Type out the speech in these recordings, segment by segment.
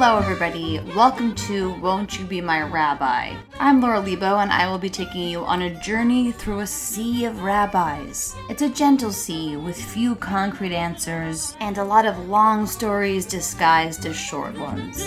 Hello, everybody. Welcome to Won't You Be My Rabbi? I'm Laura Lebo, and I will be taking you on a journey through a sea of rabbis. It's a gentle sea with few concrete answers and a lot of long stories disguised as short ones.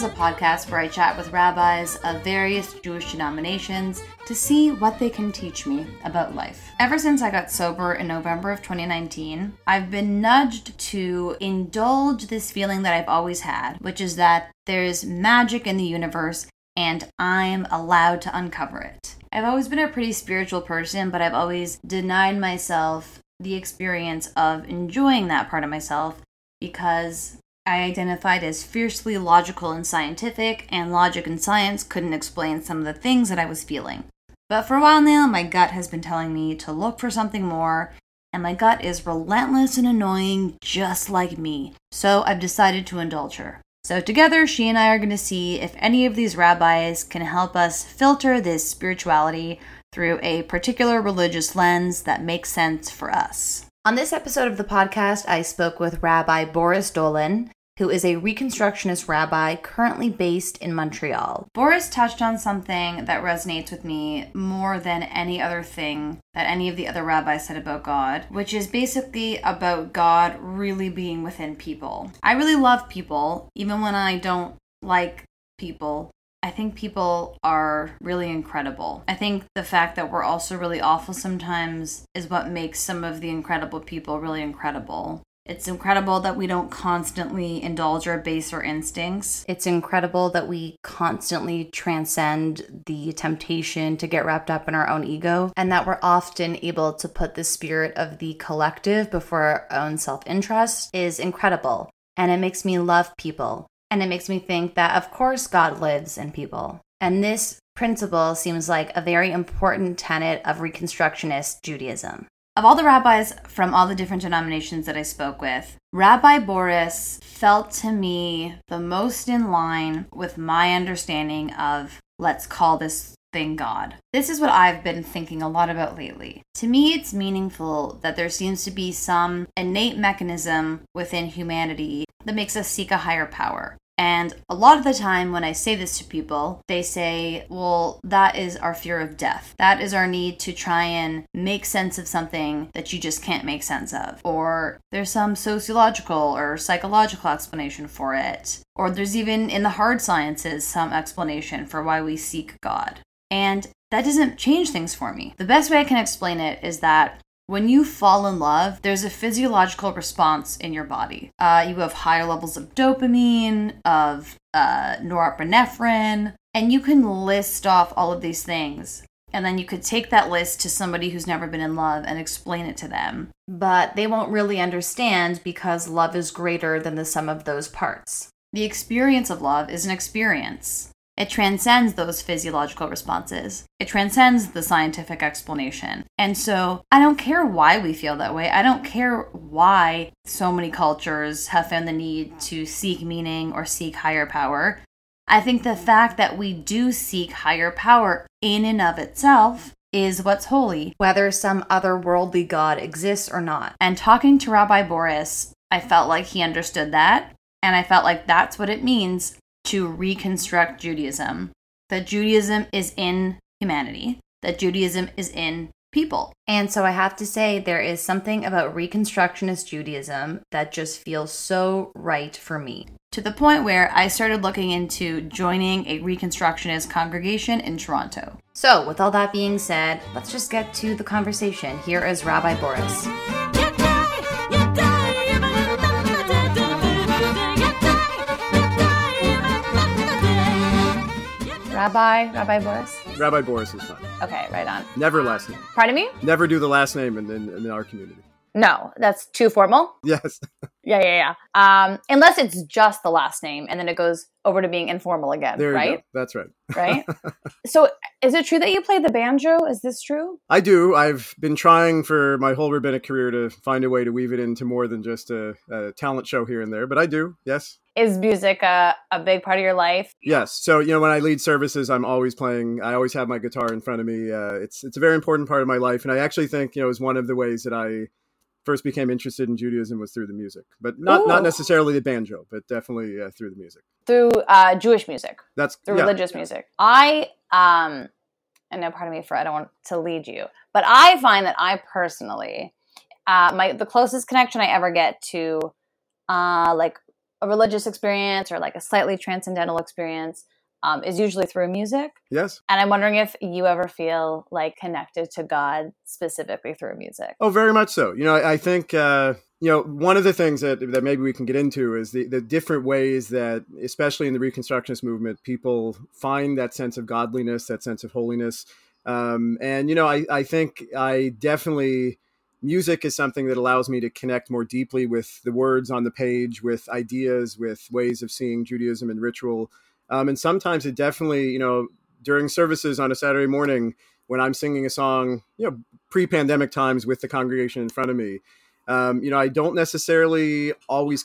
Is a podcast where I chat with rabbis of various Jewish denominations to see what they can teach me about life. Ever since I got sober in November of 2019, I've been nudged to indulge this feeling that I've always had, which is that there's magic in the universe and I'm allowed to uncover it. I've always been a pretty spiritual person, but I've always denied myself the experience of enjoying that part of myself because I identified as fiercely logical and scientific, and logic and science couldn't explain some of the things that I was feeling. But for a while now, my gut has been telling me to look for something more, and my gut is relentless and annoying, just like me. So I've decided to indulge her. So, together, she and I are going to see if any of these rabbis can help us filter this spirituality through a particular religious lens that makes sense for us. On this episode of the podcast, I spoke with Rabbi Boris Dolin, who is a Reconstructionist rabbi currently based in Montreal. Boris touched on something that resonates with me more than any other thing that any of the other rabbis said about God, which is basically about God really being within people. I really love people, even when I don't like people. I think people are really incredible. I think the fact that we're also really awful sometimes is what makes some of the incredible people really incredible. It's incredible that we don't constantly indulge our baser instincts. It's incredible that we constantly transcend the temptation to get wrapped up in our own ego, and that we're often able to put the spirit of the collective before our own self interest is incredible. And it makes me love people. And it makes me think that, of course, God lives in people. And this principle seems like a very important tenet of Reconstructionist Judaism. Of all the rabbis from all the different denominations that I spoke with, Rabbi Boris felt to me the most in line with my understanding of, let's call this thing God. This is what I've been thinking a lot about lately. To me, it's meaningful that there seems to be some innate mechanism within humanity that makes us seek a higher power. And a lot of the time, when I say this to people, they say, well, that is our fear of death. That is our need to try and make sense of something that you just can't make sense of. Or there's some sociological or psychological explanation for it. Or there's even in the hard sciences some explanation for why we seek God. And that doesn't change things for me. The best way I can explain it is that when you fall in love, there's a physiological response in your body. Uh, you have higher levels of dopamine, of uh, norepinephrine, and you can list off all of these things. And then you could take that list to somebody who's never been in love and explain it to them. But they won't really understand because love is greater than the sum of those parts. The experience of love is an experience. It transcends those physiological responses. It transcends the scientific explanation. And so I don't care why we feel that way. I don't care why so many cultures have found the need to seek meaning or seek higher power. I think the fact that we do seek higher power in and of itself is what's holy, whether some other worldly God exists or not. And talking to Rabbi Boris, I felt like he understood that. And I felt like that's what it means to reconstruct Judaism. That Judaism is in humanity, that Judaism is in people. And so I have to say, there is something about Reconstructionist Judaism that just feels so right for me. To the point where I started looking into joining a Reconstructionist congregation in Toronto. So, with all that being said, let's just get to the conversation. Here is Rabbi Boris. Rabbi, Rabbi Boris? Rabbi Boris is fine. Okay, right on. Never last name. Pardon me? Never do the last name in, in, in our community. No, that's too formal. Yes. Yeah, yeah, yeah. Um, unless it's just the last name, and then it goes over to being informal again. There right? Go. That's right. right. So, is it true that you play the banjo? Is this true? I do. I've been trying for my whole rabbinic career to find a way to weave it into more than just a, a talent show here and there, but I do. Yes. Is music a, a big part of your life? Yes. So you know, when I lead services, I'm always playing. I always have my guitar in front of me. Uh, it's it's a very important part of my life, and I actually think you know is one of the ways that I first became interested in Judaism was through the music, but not Ooh. not necessarily the banjo, but definitely uh, through the music. Through uh, Jewish music. That's through yeah. religious music. I um, and now pardon me for I don't want to lead you, but I find that I personally, uh, my the closest connection I ever get to, uh, like a religious experience or like a slightly transcendental experience um, is usually through music. Yes. And I'm wondering if you ever feel like connected to God specifically through music. Oh, very much so. You know, I, I think, uh, you know, one of the things that, that maybe we can get into is the, the different ways that, especially in the Reconstructionist movement, people find that sense of godliness, that sense of holiness. Um, and, you know, I, I think I definitely music is something that allows me to connect more deeply with the words on the page, with ideas, with ways of seeing Judaism and ritual. Um, and sometimes it definitely, you know, during services on a Saturday morning when I'm singing a song, you know, pre-pandemic times with the congregation in front of me, um, you know, I don't necessarily always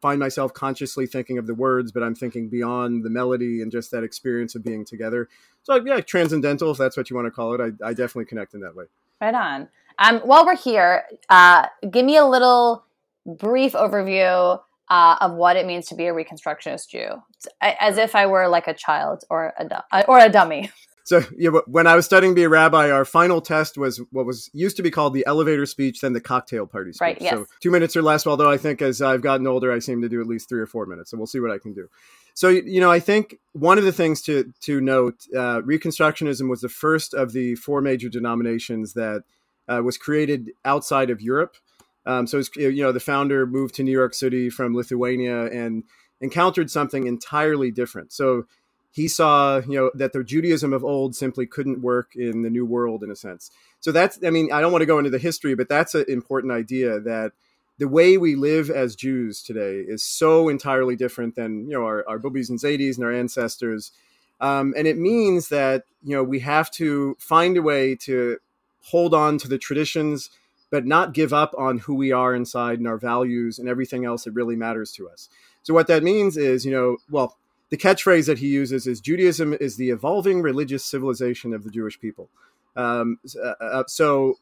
find myself consciously thinking of the words, but I'm thinking beyond the melody and just that experience of being together. So yeah, transcendental, if that's what you want to call it. I, I definitely connect in that way. Right on. Um, while we're here, uh, give me a little brief overview uh, of what it means to be a Reconstructionist Jew, as if I were like a child or a or a dummy. So yeah, when I was studying to be a rabbi, our final test was what was used to be called the elevator speech, then the cocktail party speech. Right. Yes. So two minutes or less. Although I think as I've gotten older, I seem to do at least three or four minutes. So we'll see what I can do. So you know, I think one of the things to to note, uh, Reconstructionism was the first of the four major denominations that uh, was created outside of Europe. Um, so, you know, the founder moved to New York City from Lithuania and encountered something entirely different. So he saw, you know, that the Judaism of old simply couldn't work in the New World in a sense. So that's, I mean, I don't want to go into the history, but that's an important idea that the way we live as Jews today is so entirely different than, you know, our, our bubbies and zadis and our ancestors. Um, and it means that, you know, we have to find a way to hold on to the traditions, but not give up on who we are inside and our values and everything else that really matters to us. So, what that means is, you know, well, the catchphrase that he uses is Judaism is the evolving religious civilization of the Jewish people. Um, uh, uh, so,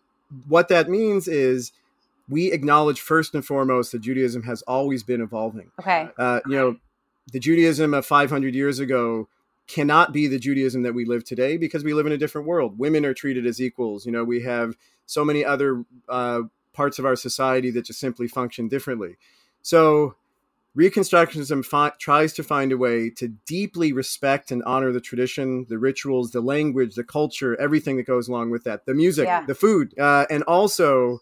what that means is we acknowledge first and foremost that Judaism has always been evolving. Okay. Uh, you know, the Judaism of 500 years ago cannot be the Judaism that we live today because we live in a different world. Women are treated as equals. You know, we have so many other uh, parts of our society that just simply function differently. So, Reconstructionism fi- tries to find a way to deeply respect and honor the tradition, the rituals, the language, the culture, everything that goes along with that, the music, yeah. the food, uh, and also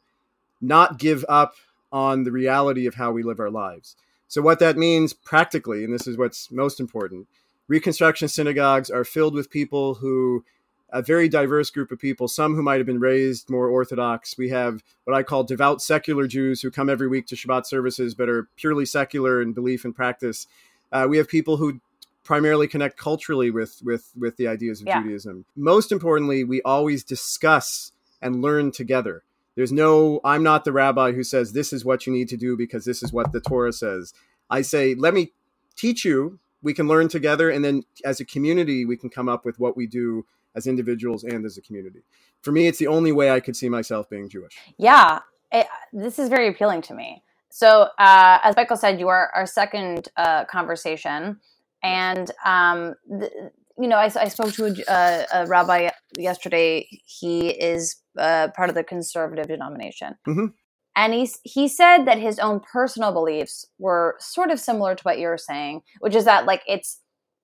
not give up on the reality of how we live our lives. So, what that means practically, and this is what's most important, Reconstruction synagogues are filled with people who, a very diverse group of people, some who might have been raised more Orthodox. We have what I call devout secular Jews who come every week to Shabbat services but are purely secular in belief and practice. Uh, we have people who primarily connect culturally with with with the ideas of yeah. Judaism. Most importantly, we always discuss and learn together. There's no I'm not the rabbi who says this is what you need to do because this is what the Torah says. I say let me teach you we can learn together and then as a community we can come up with what we do as individuals and as a community. For me it's the only way i could see myself being jewish. Yeah it, this is very appealing to me. So uh, as michael said you are our second uh, conversation and um, th- you know I, I spoke to a, a, a, rabbi yesterday. He is uh, part of the conservative denomination. Mm-hmm and he he said that his own personal beliefs were sort of similar to what you're saying, which is that like it's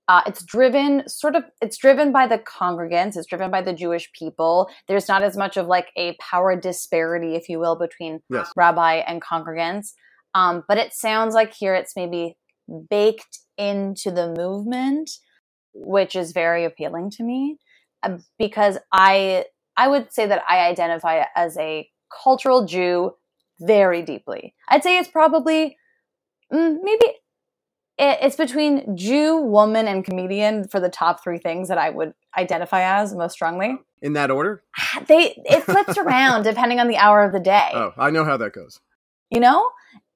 uh, it's driven sort of it's driven by the congregants it's driven by the jewish people there's not as much of like a power disparity if you will between yes. rabbi and congregants um, but it sounds like here it's maybe baked into the movement which is very appealing to me uh, because i i would say that i identify as a cultural jew very deeply. I'd say it's probably mm, maybe it's between Jew, woman, and comedian for the top three things that I would identify as most strongly. In that order? They it flips around depending on the hour of the day. Oh, I know how that goes. You know,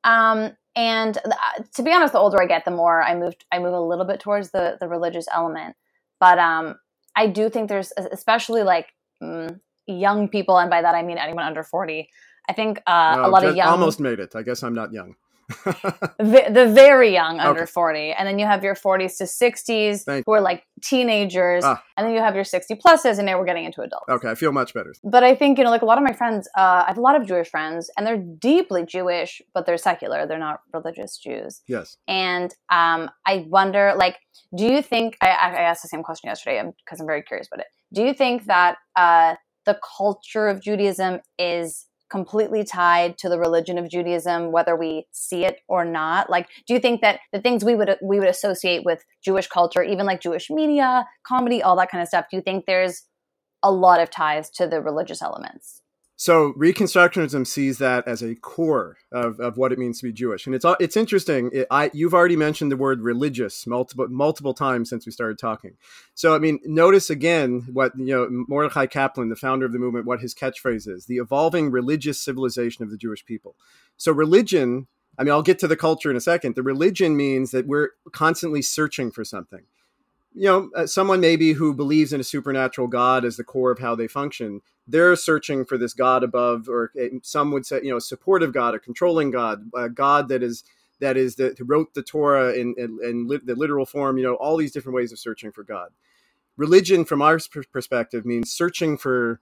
um, and uh, to be honest, the older I get, the more I move. I move a little bit towards the the religious element. But um, I do think there's, especially like mm, young people, and by that I mean anyone under forty. I think uh, No, a lot just of young, almost made it. I guess I'm not young. the, the very young under Okay. 40 and then you have your 40s to 60s Thank- who are like teenagers Ah. and then you have your 60 pluses and now we're getting into adults okay, I feel much better. but i think you know like a lot of my friends uh, i have a lot of jewish friends and they're deeply jewish but they're secular they're not religious jews Yes. and um, i wonder like do you think i, I asked the same question yesterday because I'm very curious about it do you think that uh, the culture of judaism is completely tied to the religion of Judaism, whether we see it or not? Like, do you think that the things we would we would associate with Jewish culture, even like Jewish media, comedy, all that kind of stuff, do you think there's a lot of ties to the religious elements? So Reconstructionism sees that as a core of, of what it means to be Jewish, and it's it's interesting. It, I you've already mentioned the word religious multiple multiple times since we started talking. So I mean, notice again what you know Mordecai Kaplan, the founder of the movement, what his catchphrase is: the evolving religious civilization of the Jewish people. So religion. I mean, I'll get to the culture in a second. The religion means that we're constantly searching for something. You know, uh, someone maybe who believes in a supernatural God as the core of how they function they're searching for this God above, or uh, some would say, you know, supportive God, a controlling God, a God that is that is the, who wrote the Torah in, in, in lit, the literal form. You know, all these different ways of searching for God. Religion, from our per- perspective, means searching for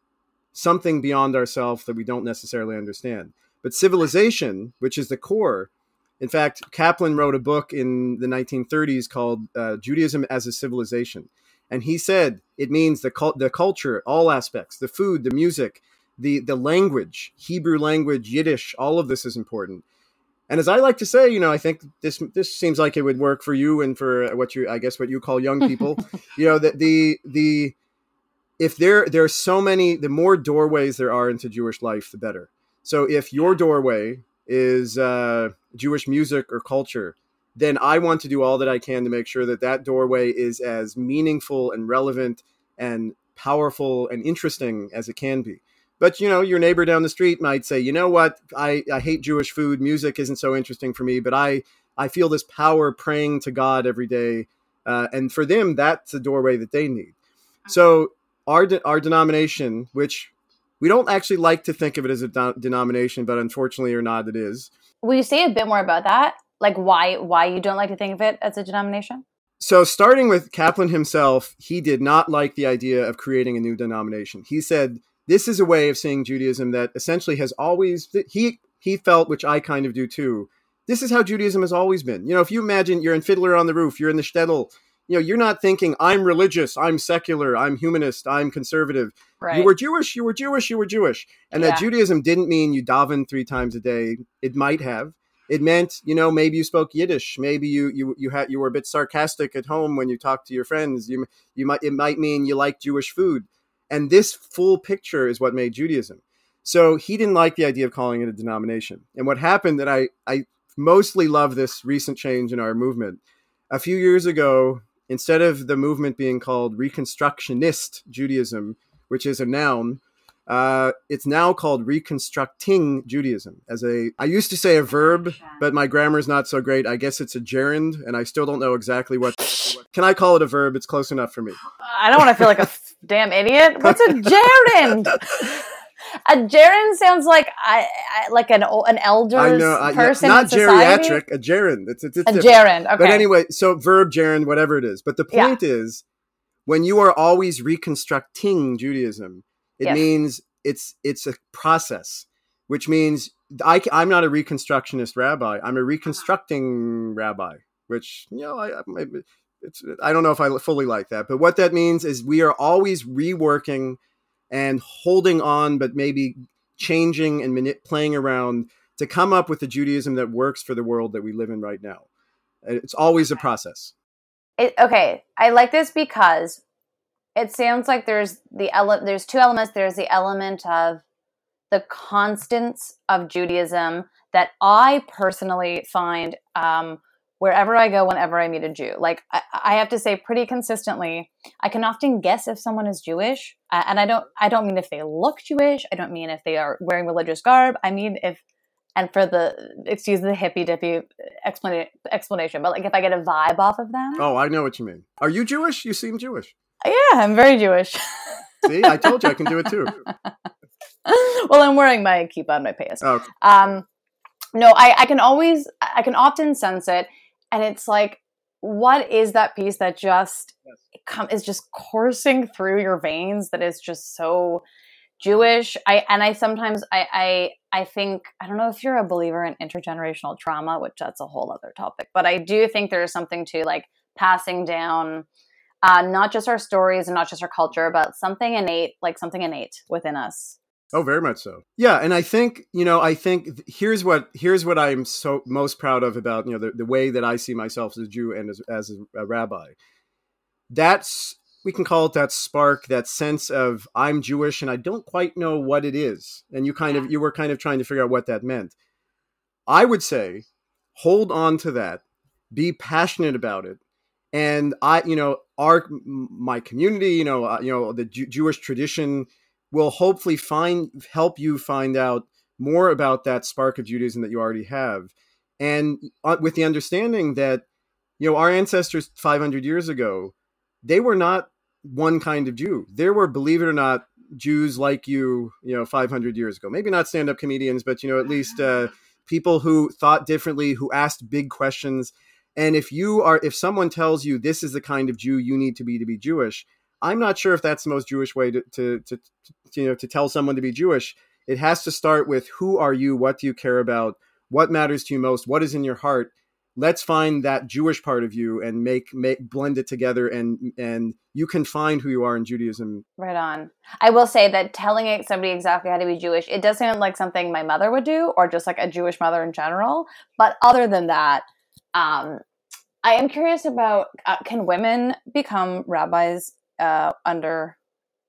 something beyond ourselves that we don't necessarily understand. But civilization, which is the core, in fact, Kaplan wrote a book in the 1930s called uh, Judaism as a Civilization. And he said it means the, cult- the culture, all aspects, the food, the music, the, the language, Hebrew language, Yiddish, all of this is important. And as I like to say, you know, I think this this seems like it would work for you and for what you, I guess, what you call young people. you know, that the the if there there are so many, the more doorways there are into Jewish life, the better. So if your doorway is uh, Jewish music or culture, then I want to do all that I can to make sure that that doorway is as meaningful and relevant and powerful and interesting as it can be. But you know, your neighbor down the street might say, "You know what? I, I hate Jewish food. Music isn't so interesting for me, but I I feel this power praying to God every day, uh, and for them, that's the doorway that they need." So our de- our denomination, which we don't actually like to think of it as a de- denomination, but unfortunately or not, it is. Will you say a bit more about that? Like why why you don't like to think of it as a denomination? So, starting with Kaplan himself, he did not like the idea of creating a new denomination. He said this is a way of seeing Judaism that essentially has always he he felt, which I kind of do too. This is how Judaism has always been. You know, if you imagine you're in Fiddler on the Roof, you're in the shtetl, you know, you're not thinking I'm religious, I'm secular, I'm humanist, I'm conservative. Right. You were Jewish, you were Jewish, you were Jewish. And Yeah. that Judaism didn't mean you daven three times a day. It might have. It meant, you know, maybe you spoke Yiddish. Maybe you you you had you were a bit sarcastic at home when you talked to your friends. You you might it might mean you like Jewish food. And this full picture is what made Judaism. So he didn't like the idea of calling it a denomination. And what happened that I I mostly love this recent change in our movement. A few years ago, instead of the movement being called Reconstructionist Judaism, which is a noun, uh, it's now called Reconstructing Judaism. As a, I used to say a verb, but my grammar is not so great. I guess it's a gerund, and I still don't know exactly what. Can I call it a verb? It's close enough for me. I don't want to feel like a f- damn idiot. What's a gerund? Uh, a gerund sounds like I, I like an an elder I know, I, yeah, person. not geriatric, a gerund. It's, it's, it's A different. gerund. Okay. But anyway, so verb, gerund, whatever it is. But the Yeah. point is, when you are always reconstructing Judaism, it Yes. means it's it's a process, which means I, am not a reconstructionist rabbi. I'm a reconstructing rabbi, which you know I, I it's I don't know if I fully like that, but what that means is we are always reworking and holding on, but maybe changing and mani- playing around to come up with a Judaism that works for the world that we live in right now. It's always a process. It, okay, I like this because it sounds like there's the ele- there's two elements. There's the element of the constants of Judaism that I personally find um, wherever I go, whenever I meet a Jew. Like I, I, have to say, pretty consistently, I can often guess if someone is Jewish, uh, and I don't. I don't mean if they look Jewish. I don't mean if they are wearing religious garb. I mean if, and for the excuse the hippy dippy explanation, explanation, but like if I get a vibe off of them. Oh, I know what you mean. Are you Jewish? You seem Jewish. Yeah, I'm very Jewish. See, I told you I can do it too. well, I'm wearing my kippah and my payas. Oh, okay. Um, no, I, I can always, I can often sense it and it's like what is that piece that just yes. come is just coursing through your veins that is just so Jewish. I and I sometimes I I I think I don't know if you're a believer in intergenerational trauma, which that's a whole other topic, but I do think there is something to like passing down uh, not just our stories and not just our culture, but something innate, like something innate within us. Oh, very much so. Yeah, and I think you know, I think here's what here's what I'm so most proud of about you know the, the way that I see myself as a Jew and as, as a rabbi. That's we can call it that spark, that sense of I'm Jewish and I don't quite know what it is, and you kind of you were kind of trying to figure out what that meant. I would say, hold on to that, be passionate about it, and I, you know, our my community, you know, uh, you know, the Jew- Jewish tradition will hopefully find help you find out more about that spark of Judaism that you already have, and uh, with the understanding that you know our ancestors 500 years ago, they were not one kind of Jew. There were, believe it or not, Jews like you, you know, 500 years ago. Maybe not stand-up comedians, but you know, at least uh, people who thought differently, who asked big questions. And if you are, if someone tells you this is the kind of Jew you need to be to be Jewish, I'm not sure if that's the most Jewish way to, to, to, to, you know to tell someone to be Jewish. It has to start with who are you, what do you care about, what matters to you most, what is in your heart. Let's find that Jewish part of you and make make blend it together, and and you can find who you are in Judaism. Right on. I will say that telling somebody exactly how to be Jewish, it does sound like something my mother would do, or just like a Jewish mother in general. But other than that, um, I am curious about uh, can women become rabbis uh, under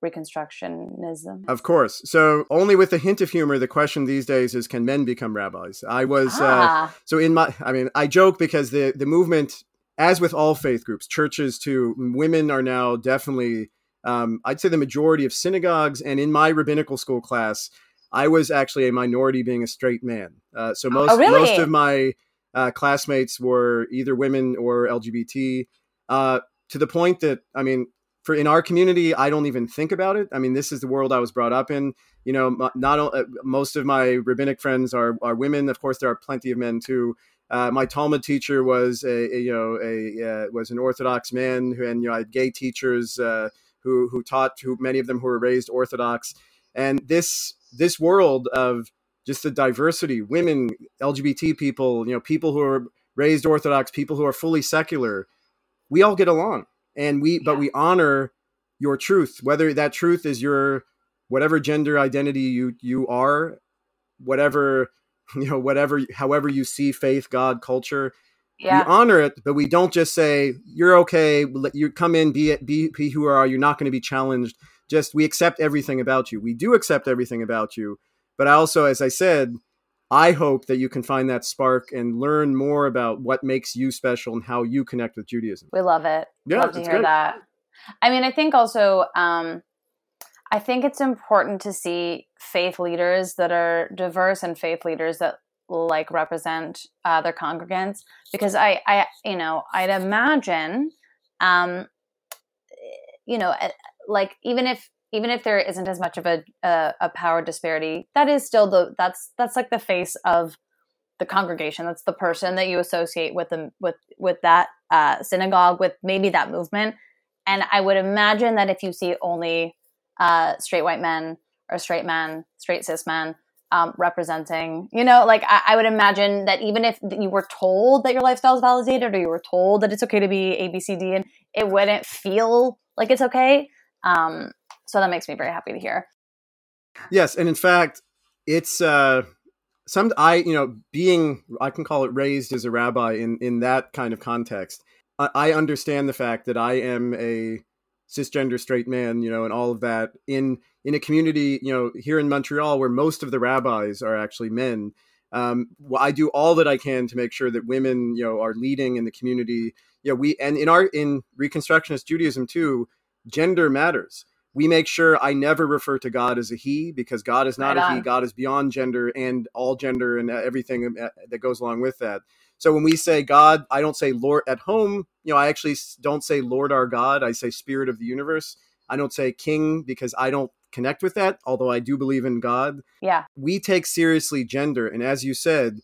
Reconstructionism? Of course. So, only with a hint of humor, the question these days is can men become rabbis? I was, uh, ah. uh, so in my, I mean, I joke because the, the movement, as with all faith groups, churches too, women are now definitely, um, I'd say the majority of synagogues. And in my rabbinical school class, I was actually a minority being a straight man. Uh, so, most, oh, really? most of my uh, classmates were either women or LGBT. Uh, to the point that I mean, for in our community, I don't even think about it. I mean, this is the world I was brought up in. You know, not uh, most of my rabbinic friends are are women. Of course, there are plenty of men too. Uh, my Talmud teacher was a, a you know a uh, was an Orthodox man, who, and you know I had gay teachers uh, who who taught who many of them who were raised Orthodox, and this this world of just the diversity, women, LGBT people, you know, people who are raised Orthodox, people who are fully secular, we all get along and we yeah. but we honor your truth whether that truth is your whatever gender identity you you are whatever you know whatever however you see faith god culture yeah. we honor it but we don't just say you're okay let you come in be it be, be who you are you're not going to be challenged just we accept everything about you we do accept everything about you but i also as i said I hope that you can find that spark and learn more about what makes you special and how you connect with Judaism. We love it. Yeah, love to hear that. I mean, I think also, um, I think it's important to see faith leaders that are diverse and faith leaders that like represent uh, their congregants because I, I, you know, I'd imagine, um, you know, like even if even if there isn't as much of a, a, a power disparity, that is still the that's that's like the face of the congregation. That's the person that you associate with them with with that uh, synagogue, with maybe that movement. And I would imagine that if you see only uh, straight white men or straight men, straight cis men um, representing, you know, like I, I, would imagine that even if you were told that your lifestyle is validated or you were told that it's okay to be A, B, C, D, and it wouldn't feel like it's okay. Um, so that makes me very happy to hear. Yes, and in fact, it's uh, some I you know being I can call it raised as a rabbi in in that kind of context. I, I understand the fact that I am a cisgender straight man, you know, and all of that in in a community, you know, here in Montreal where most of the rabbis are actually men. Um, I do all that I can to make sure that women, you know, are leading in the community. You know, we and in our in Reconstructionist Judaism too, gender matters. We make sure I never refer to God as a he because God is not right a he. God is beyond gender and all gender and everything uh, that goes along with that. So when we say God, I don't say Lord at home. You know, I actually don't say Lord our God. I say Spirit of the universe. I don't say King because I don't connect with that, although I do believe in God. Yeah. We take seriously gender. And as you said,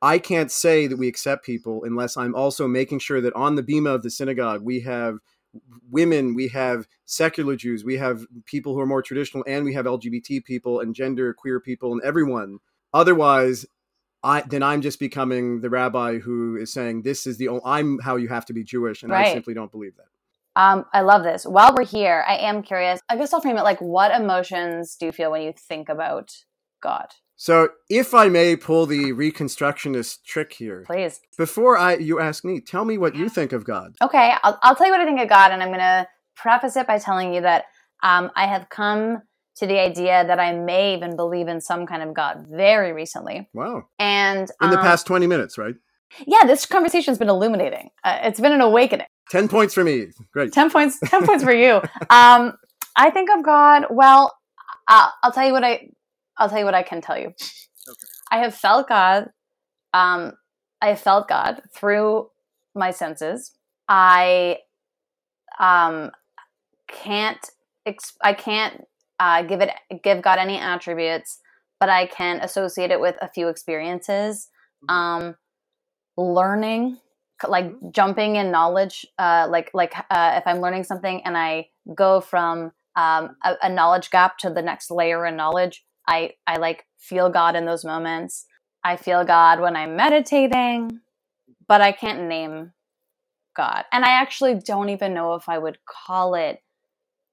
I can't say that we accept people unless I'm also making sure that on the bema of the synagogue, we have women, we have secular Jews, we have people who are more traditional, and we have LGBT people and gender queer people and everyone. Otherwise, I then I'm just becoming the rabbi who is saying this is the only, I'm how you have to be Jewish, and right. I simply don't believe that. Um, I love this. While we're here, I am curious. I guess I'll frame it like, what emotions do you feel when you think about God? So, if I may pull the Reconstructionist trick here, please. Before I you ask me, tell me what you think of God. Okay, I'll, I'll tell you what I think of God, and I'm going to preface it by telling you that um, I have come to the idea that I may even believe in some kind of God very recently. Wow! And in the um, past twenty minutes, right? Yeah, this conversation's been illuminating. Uh, it's been an awakening. 10 points for me. Great. 10 points 10 points for you. Um I think of God, well, uh, I'll tell you what I I'll tell you what I can tell you. Okay. I have felt God um I have felt God through my senses. I um can't I can't uh, give it give God any attributes, but I can associate it with a few experiences. Mm-hmm. Um learning like mm-hmm. jumping in knowledge uh, like like uh, if i'm learning something and i go from um, a, a, knowledge gap to the next layer in knowledge i i like feel god in those moments. I feel god when i'm meditating but i can't name god. And i actually don't even know if i would call it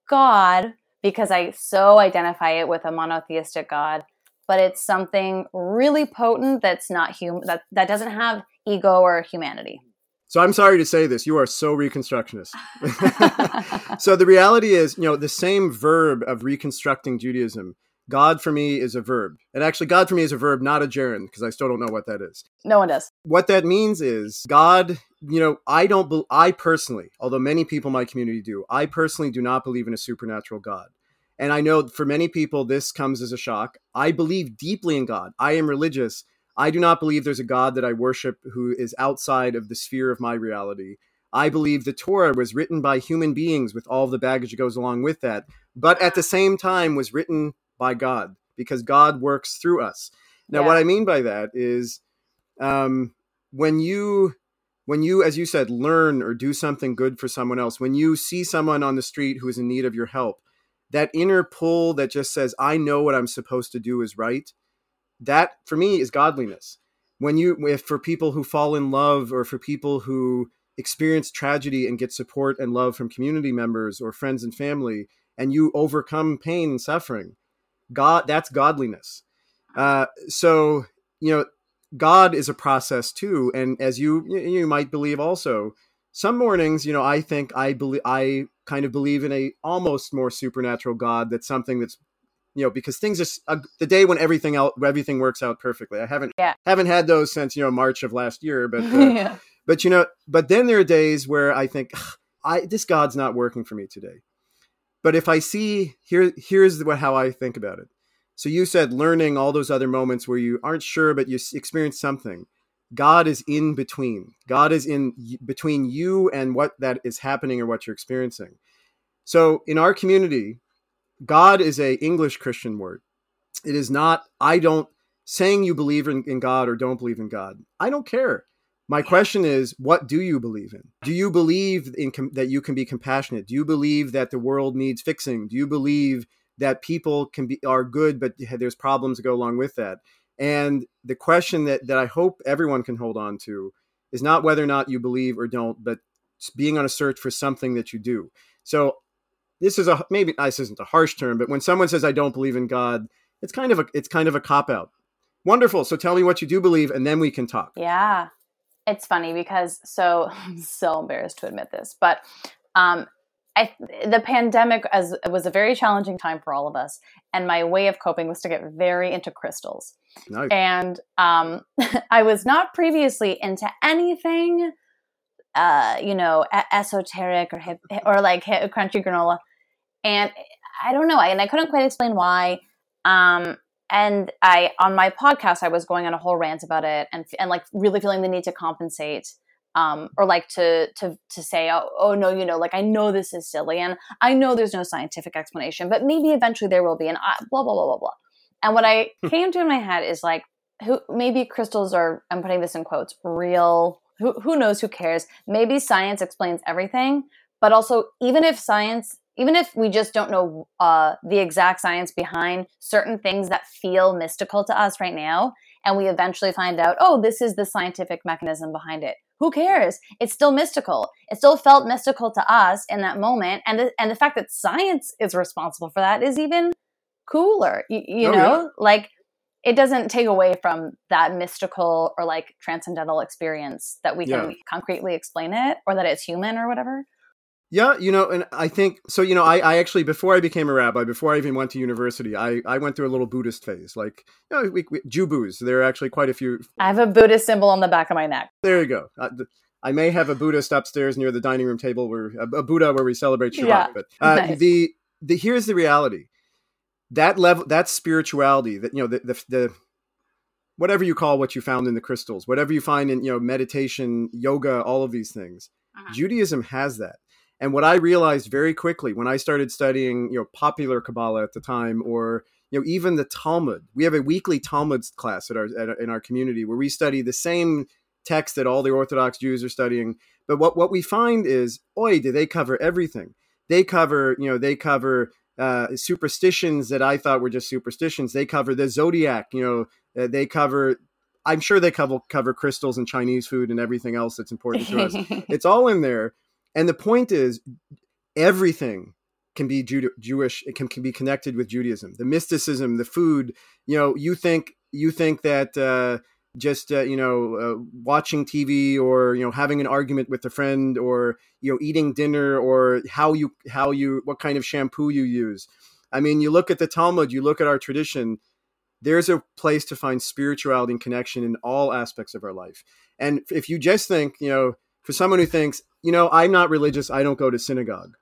god because i so identify it with a monotheistic god but it's something really potent that's not human that that doesn't have ego or humanity. So I'm sorry to say this, you are so reconstructionist. so the reality is, you know, the same verb of reconstructing Judaism, God for me is a verb. And actually God for me is a verb, not a gerund, because I still don't know what that is. No one does. What that means is God, you know, I don't be- I personally, although many people in my community do, I personally do not believe in a supernatural God. And I know for many people this comes as a shock. I believe deeply in God. I am religious I do not believe there's a God that I worship who is outside of the sphere of my reality. I believe the Torah was written by human beings with all the baggage that goes along with that, but at the same time was written by God because God works through us. Now, yeah. what I mean by that is um, when you when you as you said learn or do something good for someone else when you see someone on the street who is in need of your help that inner pull that just says i know what i'm supposed to do is right that for me is godliness when you if for people who fall in love or for people who experience tragedy and get support and love from community members or friends and family and you overcome pain and suffering god that's godliness uh, so you know god is a process too and as you you might believe also some mornings you know i think i believe i kind of believe in a almost more supernatural god that's something that's you know because things just uh, the day when everything out everything works out perfectly i haven't yeah. haven't had those since you know march of last year but uh, yeah. but you know but then there are days where i think i this god's not working for me today but if i see here here's what how i think about it so you said learning all those other moments where you aren't sure but you experience something god is in between god is in between you and what that is happening or what you're experiencing so in our community God is a English Christian word. It is not, I don't, saying you believe in, in God or don't believe in God. I don't care. My question is, what do you believe in? Do you believe in com- that you can be compassionate? Do you believe that the world needs fixing? Do you believe that people can be are good, but there's problems that go along with that? And the question that that I hope everyone can hold on to is not whether or not you believe or don't, but being on a search for something that you do. So this is a maybe uh, this isn't a harsh term, but when someone says I don't believe in God, it's kind of a it's kind of a cop out. Wonderful. So tell me what you do believe, and then we can talk. Yeah, it's funny because so I'm so embarrassed to admit this, but um, I, the pandemic as was a very challenging time for all of us, and my way of coping was to get very into crystals. Nice. And um, I was not previously into anything, uh, you know, esoteric or hip, or like crunchy granola, and I don't know, and I couldn't quite explain why. Um, and I on my podcast, I was going on a whole rant about it, and and like really feeling the need to compensate um, or like to to to say, oh, oh no, you know, like I know this is silly, and I know there's no scientific explanation, but maybe eventually there will be, and I, blah blah blah blah blah. And what I hmm. came to in my head is like, who maybe crystals are. I'm putting this in quotes. Real. Who who knows? Who cares? Maybe science explains everything, but also even if science even if we just don't know uh, the exact science behind certain things that feel mystical to us right now, and we eventually find out, oh, this is the scientific mechanism behind it. Who cares? It's still mystical. It still felt mystical to us in that moment, and the, and the fact that science is responsible for that is even cooler. You, you oh, know, yeah. like it doesn't take away from that mystical or like transcendental experience that we can concretely explain it, or that it's human or whatever. Yeah, you know, and I think so. You know, I, I actually before I became a rabbi, before I even went to university, I, I went through a little Buddhist phase. Like, you know, we, we, Jubus. There are actually quite a few. I have a Buddhist symbol on the back of my neck. There you go. Uh, I may have a Buddhist upstairs near the dining room table, where a, a Buddha where we celebrate Shabbat. Yeah, but uh, nice. the the here's the reality. That level, that spirituality, that you know, the, the the whatever you call what you found in the crystals, whatever you find in you know meditation, yoga, all of these things. Uh-huh. Judaism has that and what I realized very quickly when I started studying, you know, popular Kabbalah at the time, or you know, even the Talmud. We have a weekly Talmud class at our, at, in our community where we study the same text that all the Orthodox Jews are studying. But what what we find is, oi, do they cover everything? They cover, you know, they cover uh, superstitions that I thought were just superstitions. They cover the zodiac. You know, uh, they cover. I'm sure they cover cover crystals and Chinese food and everything else that's important to us. it's all in there. And the point is, everything can be Jude- Jewish. It can, can be connected with Judaism. The mysticism, the food. You know, you think you think that uh, just uh, you know uh, watching TV or you know having an argument with a friend or you know eating dinner or how you how you what kind of shampoo you use. I mean, you look at the Talmud, you look at our tradition. There's a place to find spirituality and connection in all aspects of our life. And if you just think, you know, for someone who thinks, you know, I'm not religious, I don't go to synagogue.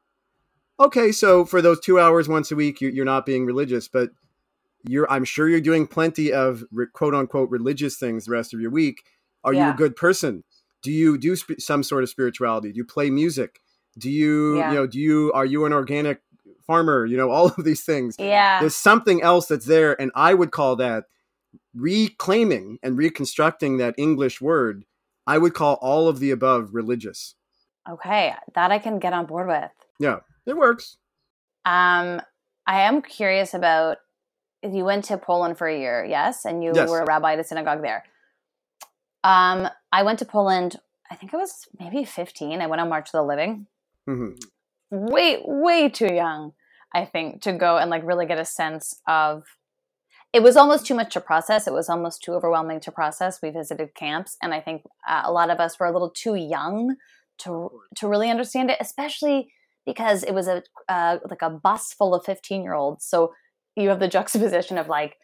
Okay, so for those two hours once a week, you're not being religious, but you're I'm sure you're doing plenty of quote unquote religious things the rest of your week. Are yeah. you a good person? Do you do sp- some sort of spirituality? Do you play music? Do you yeah. you know do you are you an organic farmer? You know all of these things. Yeah, there's something else that's there, and I would call that reclaiming and reconstructing that English word I would call all of the above religious. Okay, that I can get on board with. Yeah, it works. Um, I am curious about you went to Poland for a year, yes, and you yes. were a rabbi at a synagogue there. Um, I went to Poland. I think I was maybe fifteen. I went on March of the Living. Mm-hmm. Way, way too young, I think, to go and like really get a sense of it was almost too much to process. It was almost too overwhelming to process. We visited camps, and I think uh, a lot of us were a little too young to to really understand it, especially because it was a uh, like a bus full of fifteen year olds. So you have the juxtaposition of like,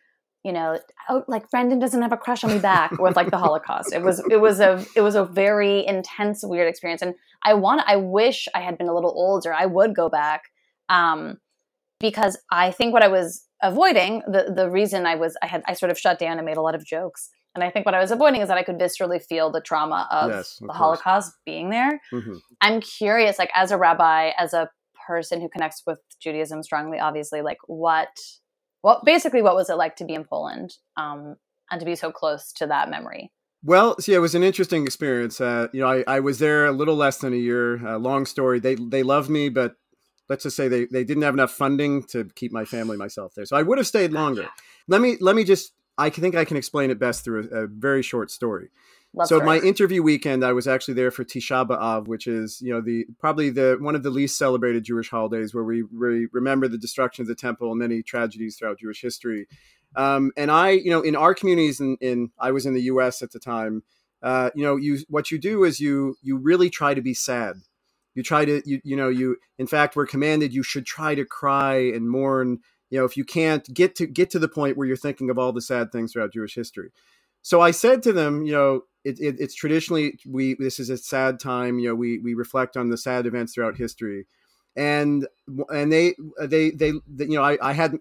you know, oh, like Brendan doesn't have a crush on me back with like the Holocaust. It was it was a it was a very intense, weird experience, and I want I wish I had been a little older. I would go back. Um, because I think what I was avoiding the the reason I was I had I sort of shut down and made a lot of jokes. And I think what I was avoiding is that I could viscerally feel the trauma of, yes, of the course. Holocaust being there. Mm-hmm. I'm curious, like as a rabbi, as a person who connects with Judaism strongly, obviously, like what what basically what was it like to be in Poland um, and to be so close to that memory? Well, see, it was an interesting experience. Uh, you know, I, I was there a little less than a year. Uh, long story. They they loved me, but let's just say they, they didn't have enough funding to keep my family myself there. So I would have stayed longer. Let me let me just I think I can explain it best through a, a very short story. Love so story. my interview weekend, I was actually there for Tisha B'av, which is you know the probably the one of the least celebrated Jewish holidays, where we, we remember the destruction of the temple and many tragedies throughout Jewish history. Um, and I, you know, in our communities, in, in I was in the U.S. at the time. Uh, you know, you what you do is you you really try to be sad You try to, you, you know, you, in fact, we're commanded you should try to cry and mourn. You know, if you can't get to get to the point where you're thinking of all the sad things throughout Jewish history. So I said to them, you know, it, it, it's traditionally we this is a sad time. You know, we we reflect on the sad events throughout history, and and they they they, they you know I, I had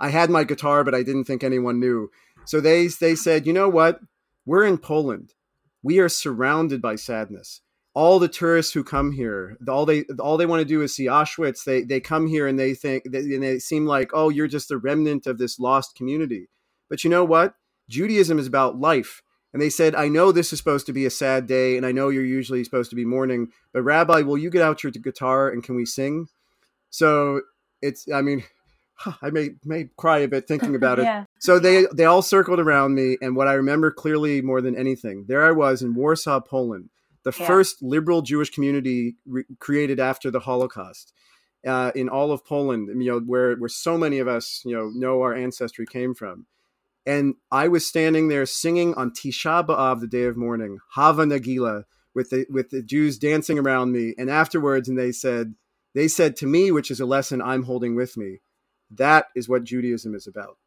I had my guitar, but I didn't think anyone knew. So they they said, you know what? We're in Poland. We are surrounded by sadness. All the tourists who come here, all they all they want to do is see Auschwitz. They they come here and they think and they seem like, oh, you're just a remnant of this lost community. But you know what? Judaism is about life. And they said, I know this is supposed to be a sad day, and I know you're usually supposed to be mourning, but Rabbi, will you get out your guitar and can we sing? So it's, I mean, I may may cry a bit thinking about it. yeah. So they they all circled around me, and what I remember clearly more than anything, there I was in Warsaw, Poland, the yeah. first liberal Jewish community re- created after the Holocaust. Uh, in all of Poland, you know, where where so many of us, you know, know our ancestry came from, and I was standing there singing on Tisha B'av, the day of mourning, Hava Nagila, with the with the Jews dancing around me. And afterwards, and they said, they said to me, which is a lesson I'm holding with me, that is what Judaism is about.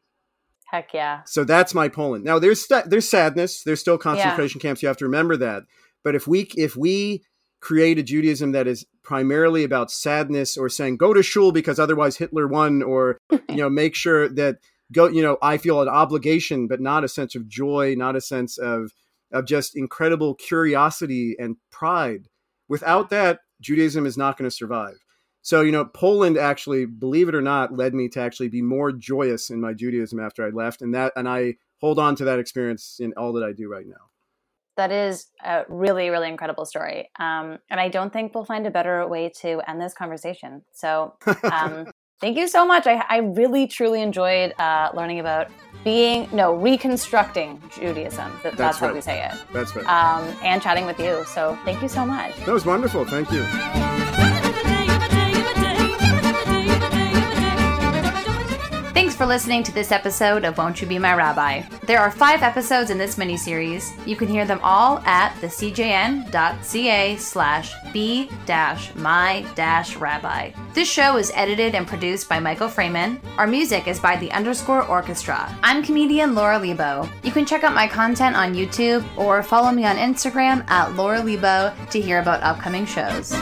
Heck yeah! So that's my Poland. Now there's st- there's sadness. There's still concentration yeah. camps. You have to remember that. But if we if we create a Judaism that is primarily about sadness or saying go to shul because otherwise Hitler won, or you know make sure that go you know i feel an obligation but not a sense of joy not a sense of of just incredible curiosity and pride. Without that judaism is not going to survive. So you know poland actually believe it or not led me to actually be more joyous in my judaism after i left and that and i hold on to that experience in all that i do right now that is a really really incredible story um, and i don't think we'll find a better way to end this conversation so um, Thank you so much. I, I really, truly enjoyed uh, learning about being, no, reconstructing Judaism. That, that's, that's right. how we say it. That's right. Um, and chatting with you. So thank you so much. That was wonderful. Thank you. For listening to this episode of Won't You Be My Rabbi. There are five episodes in this miniseries. You can hear them all at thecjn.ca slash b my rabbi. This show is edited and produced by Michael Fraiman. Our music is by the Underscore Orchestra. I'm comedian Laura Lebo. You can check out my content on YouTube or follow me on Instagram at Laura Lebo to hear about upcoming shows.